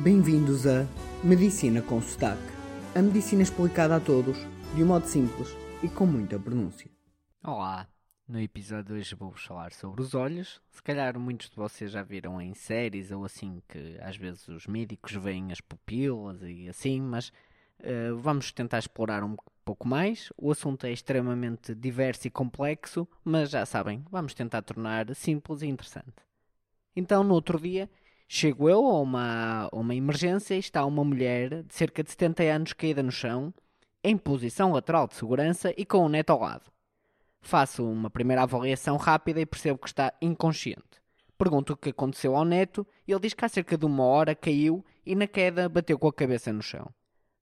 Bem-vindos a Medicina com Sotaque. A medicina explicada a todos, de um modo simples e com muita pronúncia. Olá, no episódio de hoje vou-vos falar sobre os olhos. Se calhar muitos de vocês já viram em séries ou assim que às vezes os médicos veem as pupilas e assim, mas uh, vamos tentar explorar um pouco mais. O assunto é extremamente diverso e complexo, mas já sabem, vamos tentar tornar simples e interessante. Então, no outro dia, chego eu a uma, uma emergência e está uma mulher de cerca de 70 anos caída no chão, em posição lateral de segurança e com o neto ao lado. Faço uma primeira avaliação rápida e percebo que está inconsciente. Pergunto o que aconteceu ao neto e ele diz que há cerca de uma hora caiu e na queda bateu com a cabeça no chão.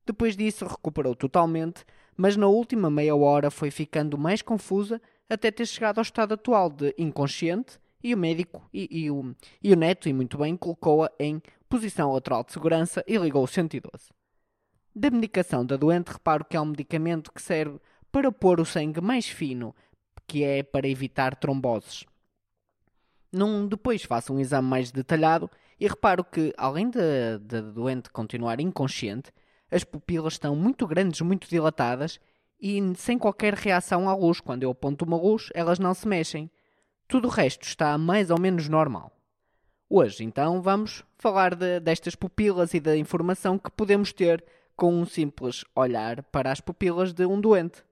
Depois disso recuperou totalmente, mas na última meia hora foi ficando mais confusa até ter chegado ao estado atual de inconsciente e o médico e, e, o, e o neto, e muito bem, colocou-a em posição lateral de segurança e ligou o 112. Da medicação da doente, reparo que é um medicamento que serve para pôr o sangue mais fino, que é para evitar tromboses. Num, depois faço um exame mais detalhado e reparo que, além da doente continuar inconsciente, as pupilas estão muito grandes, muito dilatadas e sem qualquer reação à luz. Quando eu aponto uma luz, elas não se mexem. Tudo o resto está mais ou menos normal. Hoje, então, vamos falar de, destas pupilas e da informação que podemos ter com um simples olhar para as pupilas de um doente.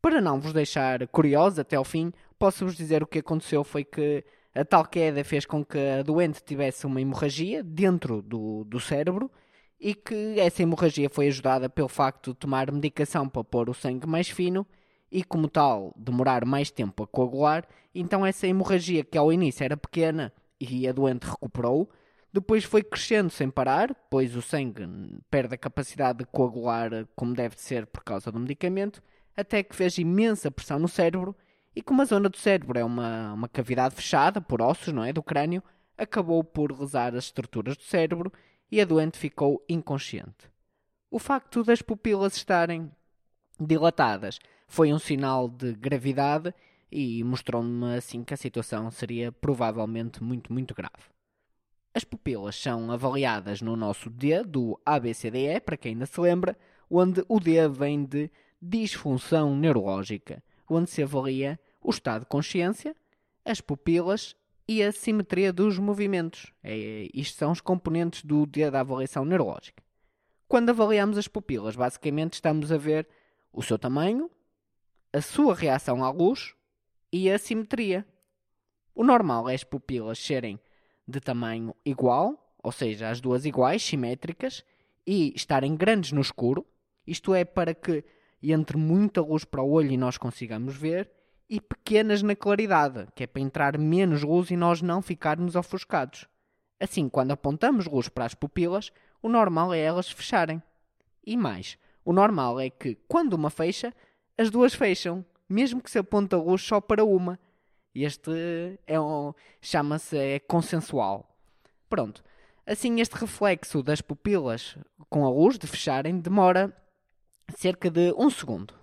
Para não vos deixar curiosos até ao fim, posso-vos dizer o que aconteceu foi que a tal queda fez com que a doente tivesse uma hemorragia dentro do, do cérebro e que essa hemorragia foi ajudada pelo facto de tomar medicação para pôr o sangue mais fino e, como tal, demorar mais tempo a coagular. Então, essa hemorragia que ao início era pequena e a doente recuperou, depois foi crescendo sem parar, pois o sangue perde a capacidade de coagular como deve ser por causa do medicamento, até que fez imensa pressão no cérebro e como a zona do cérebro é uma, uma cavidade fechada por ossos, não é, do crânio, acabou por lesar as estruturas do cérebro e a doente ficou inconsciente. O facto das pupilas estarem dilatadas foi um sinal de gravidade e mostrou-me assim que a situação seria provavelmente muito, muito grave. As pupilas são avaliadas no nosso D do ABCDE, para quem ainda se lembra, onde o D vem de disfunção neurológica, onde se avalia o estado de consciência, as pupilas e a simetria dos movimentos. É, isto são os componentes do dia da avaliação neurológica. Quando avaliamos as pupilas, basicamente estamos a ver o seu tamanho, a sua reação à luz e a simetria. O normal é as pupilas serem de tamanho igual, ou seja, as duas iguais, simétricas, e estarem grandes no escuro. Isto é para que entre muita luz para o olho e nós consigamos ver, e pequenas na claridade, que é para entrar menos luz e nós não ficarmos ofuscados. Assim, quando apontamos luz para as pupilas, o normal é elas fecharem. E mais, o normal é que, quando uma fecha, as duas fecham, mesmo que se aponte a luz só para uma. Este é um, chama-se é consensual. Pronto. Assim, este reflexo das pupilas com a luz de fecharem demora cerca de um segundo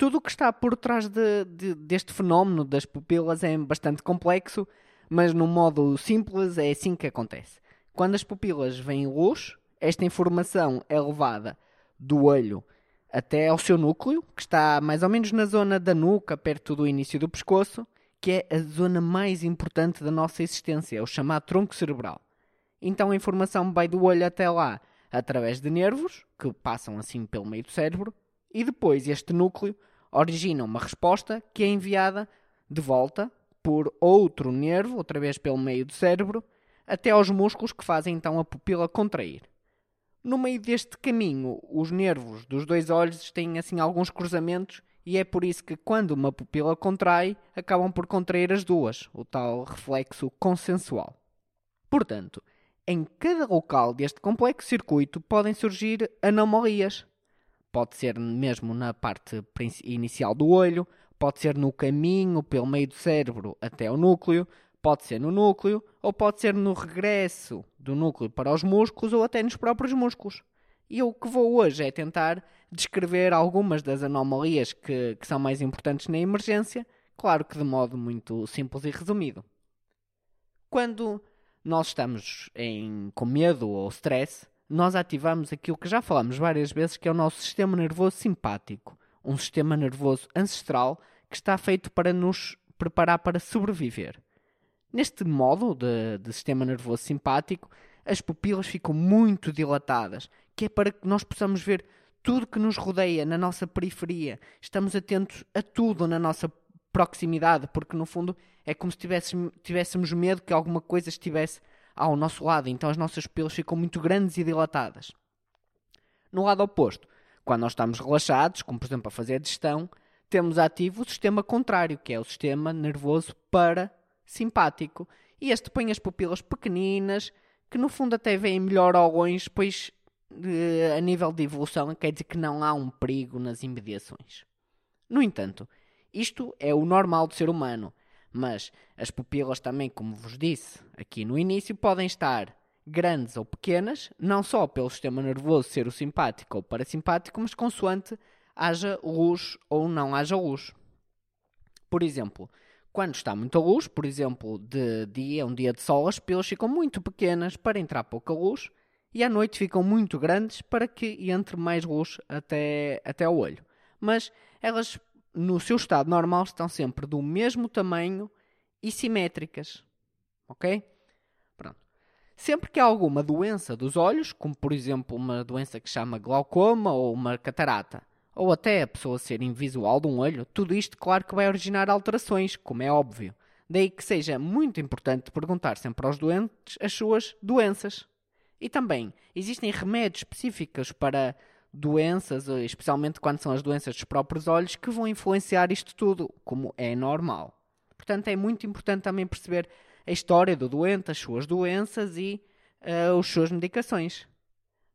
tudo o que está por trás de, de, deste fenómeno das pupilas é bastante complexo, mas no modo simples é assim que acontece. Quando as pupilas vêm luz, esta informação é levada do olho até ao seu núcleo, que está mais ou menos na zona da nuca, perto do início do pescoço, que é a zona mais importante da nossa existência, é o chamado tronco cerebral. Então a informação vai do olho até lá através de nervos, que passam assim pelo meio do cérebro, e depois este núcleo origina uma resposta que é enviada de volta por outro nervo, outra vez pelo meio do cérebro, até aos músculos que fazem então a pupila contrair. No meio deste caminho, os nervos dos dois olhos têm assim alguns cruzamentos e é por isso que quando uma pupila contrai, acabam por contrair as duas, o tal reflexo consensual. Portanto, em cada local deste complexo circuito podem surgir anomalias, Pode ser mesmo na parte inicial do olho, pode ser no caminho pelo meio do cérebro até o núcleo, pode ser no núcleo ou pode ser no regresso do núcleo para os músculos ou até nos próprios músculos. E o que vou hoje é tentar descrever algumas das anomalias que, que são mais importantes na emergência, claro que de modo muito simples e resumido. Quando nós estamos em, com medo ou stress, nós ativamos aquilo que já falamos várias vezes, que é o nosso sistema nervoso simpático, um sistema nervoso ancestral que está feito para nos preparar para sobreviver. Neste modo de, de sistema nervoso simpático, as pupilas ficam muito dilatadas, que é para que nós possamos ver tudo que nos rodeia na nossa periferia. Estamos atentos a tudo na nossa proximidade, porque no fundo é como se tivéssemos, tivéssemos medo que alguma coisa estivesse ao nosso lado, então as nossas pupilas ficam muito grandes e dilatadas. No lado oposto, quando nós estamos relaxados, como por exemplo a fazer a digestão, temos ativo o sistema contrário, que é o sistema nervoso parasimpático. E este põe as pupilas pequeninas, que no fundo até veem melhor longe, pois a nível de evolução quer dizer que não há um perigo nas imediações. No entanto, isto é o normal do ser humano, mas as pupilas também, como vos disse aqui no início, podem estar grandes ou pequenas, não só pelo sistema nervoso ser o simpático ou parasimpático, mas consoante haja luz ou não haja luz. Por exemplo, quando está muita luz, por exemplo, de dia, um dia de sol, as pupilas ficam muito pequenas para entrar pouca luz e à noite ficam muito grandes para que entre mais luz até, até ao olho. Mas elas, no seu estado normal, estão sempre do mesmo tamanho e simétricas. Ok? Pronto. Sempre que há alguma doença dos olhos, como por exemplo uma doença que chama glaucoma ou uma catarata, ou até a pessoa ser invisual de um olho, tudo isto, claro que vai originar alterações, como é óbvio. Daí que seja muito importante perguntar sempre aos doentes as suas doenças. E também existem remédios específicos para doenças, especialmente quando são as doenças dos próprios olhos, que vão influenciar isto tudo, como é normal. Portanto, é muito importante também perceber a história do doente, as suas doenças e uh, as suas medicações.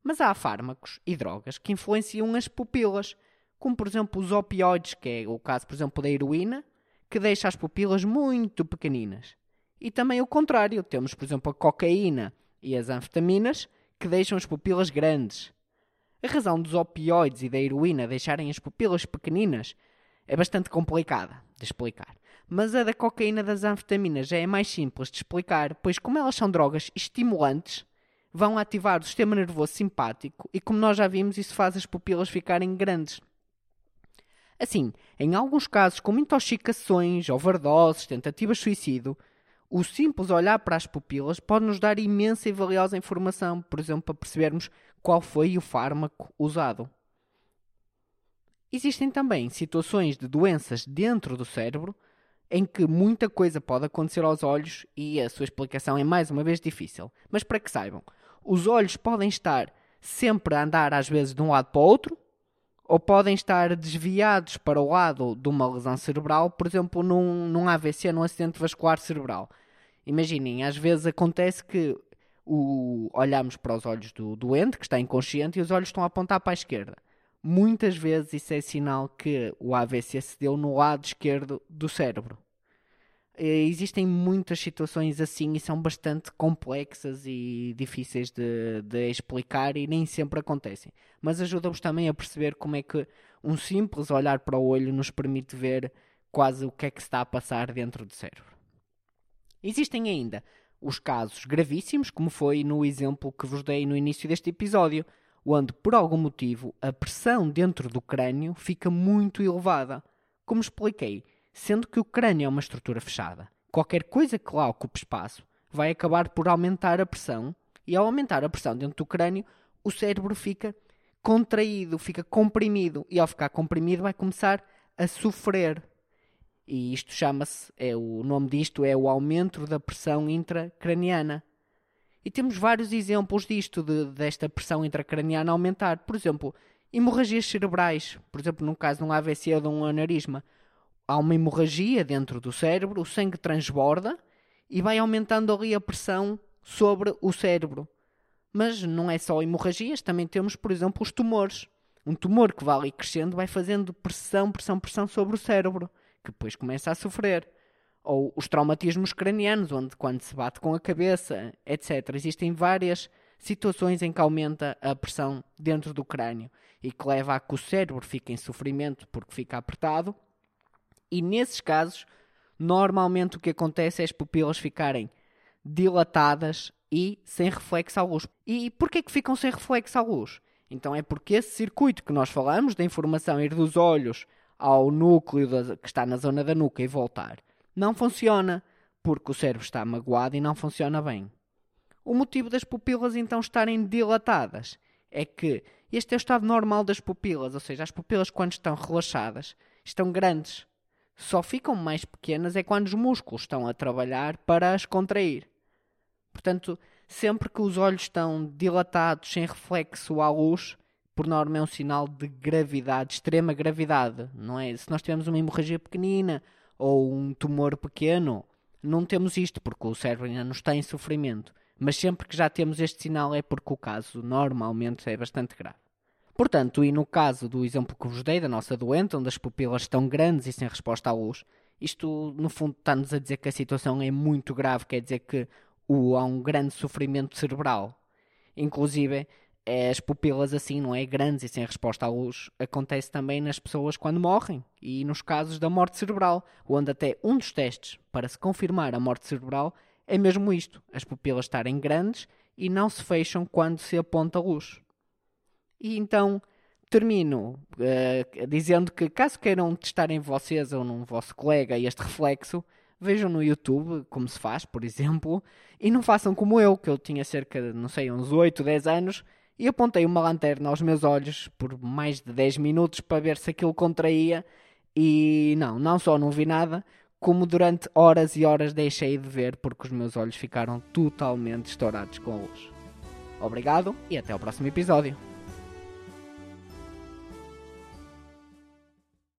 Mas há fármacos e drogas que influenciam as pupilas, como por exemplo os opioides, que é o caso, por exemplo, da heroína, que deixa as pupilas muito pequeninas. E também o contrário, temos, por exemplo, a cocaína, e as anfetaminas, que deixam as pupilas grandes. A razão dos opioides e da heroína deixarem as pupilas pequeninas é bastante complicada de explicar. Mas a da cocaína das anfetaminas já é mais simples de explicar, pois como elas são drogas estimulantes, vão ativar o sistema nervoso simpático e como nós já vimos, isso faz as pupilas ficarem grandes. Assim, em alguns casos como intoxicações, overdoses, tentativas de suicídio, o simples olhar para as pupilas pode nos dar imensa e valiosa informação, por exemplo, para percebermos qual foi o fármaco usado. Existem também situações de doenças dentro do cérebro em que muita coisa pode acontecer aos olhos e a sua explicação é mais uma vez difícil. Mas para que saibam, os olhos podem estar sempre a andar às vezes de um lado para o outro, ou podem estar desviados para o lado de uma lesão cerebral, por exemplo, num, num AVC, num acidente vascular cerebral. Imaginem, às vezes acontece que o, olhamos para os olhos do doente, que está inconsciente, e os olhos estão a apontar para a esquerda. Muitas vezes isso é sinal que o AVC se deu no lado esquerdo do cérebro. Eh, existem muitas situações assim e são bastante complexas e difíceis de, de explicar e nem sempre acontecem. Mas ajudam-nos também a perceber como é que um simples olhar para o olho nos permite ver quase o que é que está a passar dentro do cérebro. Existem ainda os casos gravíssimos, como foi no exemplo que vos dei no início deste episódio, onde por algum motivo a pressão dentro do crânio fica muito elevada. Como expliquei, sendo que o crânio é uma estrutura fechada. Qualquer coisa que lá ocupe espaço vai acabar por aumentar a pressão, e ao aumentar a pressão dentro do crânio, o cérebro fica contraído, fica comprimido, e ao ficar comprimido vai começar a sofrer. E isto chama-se, é, o nome disto é o aumento da pressão intracraniana. E temos vários exemplos disto, de, desta pressão intracraniana aumentar. Por exemplo, hemorragias cerebrais, por exemplo, no caso de um AVC ou de um aneurisma há uma hemorragia dentro do cérebro, o sangue transborda e vai aumentando ali a pressão sobre o cérebro. Mas não é só hemorragias, também temos, por exemplo, os tumores. Um tumor que vai ali crescendo vai fazendo pressão, pressão, pressão sobre o cérebro, que depois começa a sofrer. Ou os traumatismos cranianos, onde quando se bate com a cabeça, etc. Existem várias situações em que aumenta a pressão dentro do crânio e que leva a que o cérebro fique em sofrimento porque fica apertado e nesses casos, normalmente o que acontece é as pupilas ficarem dilatadas e sem reflexo à luz. E porquê que ficam sem reflexo à luz? Então é porque esse circuito que nós falamos, da informação ir dos olhos ao núcleo da, que está na zona da nuca e voltar, não funciona, porque o cérebro está magoado e não funciona bem. O motivo das pupilas então estarem dilatadas é que este é o estado normal das pupilas, ou seja, as pupilas quando estão relaxadas estão grandes. Só ficam mais pequenas é quando os músculos estão a trabalhar para as contrair. Portanto, sempre que os olhos estão dilatados sem reflexo à luz, por norma é um sinal de gravidade, extrema gravidade, não é? Se nós tivermos uma hemorragia pequenina ou um tumor pequeno, não temos isto porque o cérebro ainda não está em sofrimento. Mas sempre que já temos este sinal é porque o caso normalmente é bastante grave. Portanto, e no caso do exemplo que vos dei da nossa doente, onde as pupilas estão grandes e sem resposta à luz, isto no fundo está-nos a dizer que a situação é muito grave, quer dizer que há um grande sofrimento cerebral. Inclusive, as pupilas assim, não é? Grandes e sem resposta à luz, acontece também nas pessoas quando morrem e nos casos da morte cerebral, onde até um dos testes para se confirmar a morte cerebral é mesmo isto: as pupilas estarem grandes e não se fecham quando se aponta a luz. E então termino uh, dizendo que, caso queiram testar em vocês ou num vosso colega este reflexo, vejam no YouTube como se faz, por exemplo, e não façam como eu, que eu tinha cerca de, não sei, uns 8, 10 anos, e apontei uma lanterna aos meus olhos por mais de 10 minutos para ver se aquilo contraía, e não, não só não vi nada, como durante horas e horas deixei de ver porque os meus olhos ficaram totalmente estourados com a luz. Obrigado e até o próximo episódio.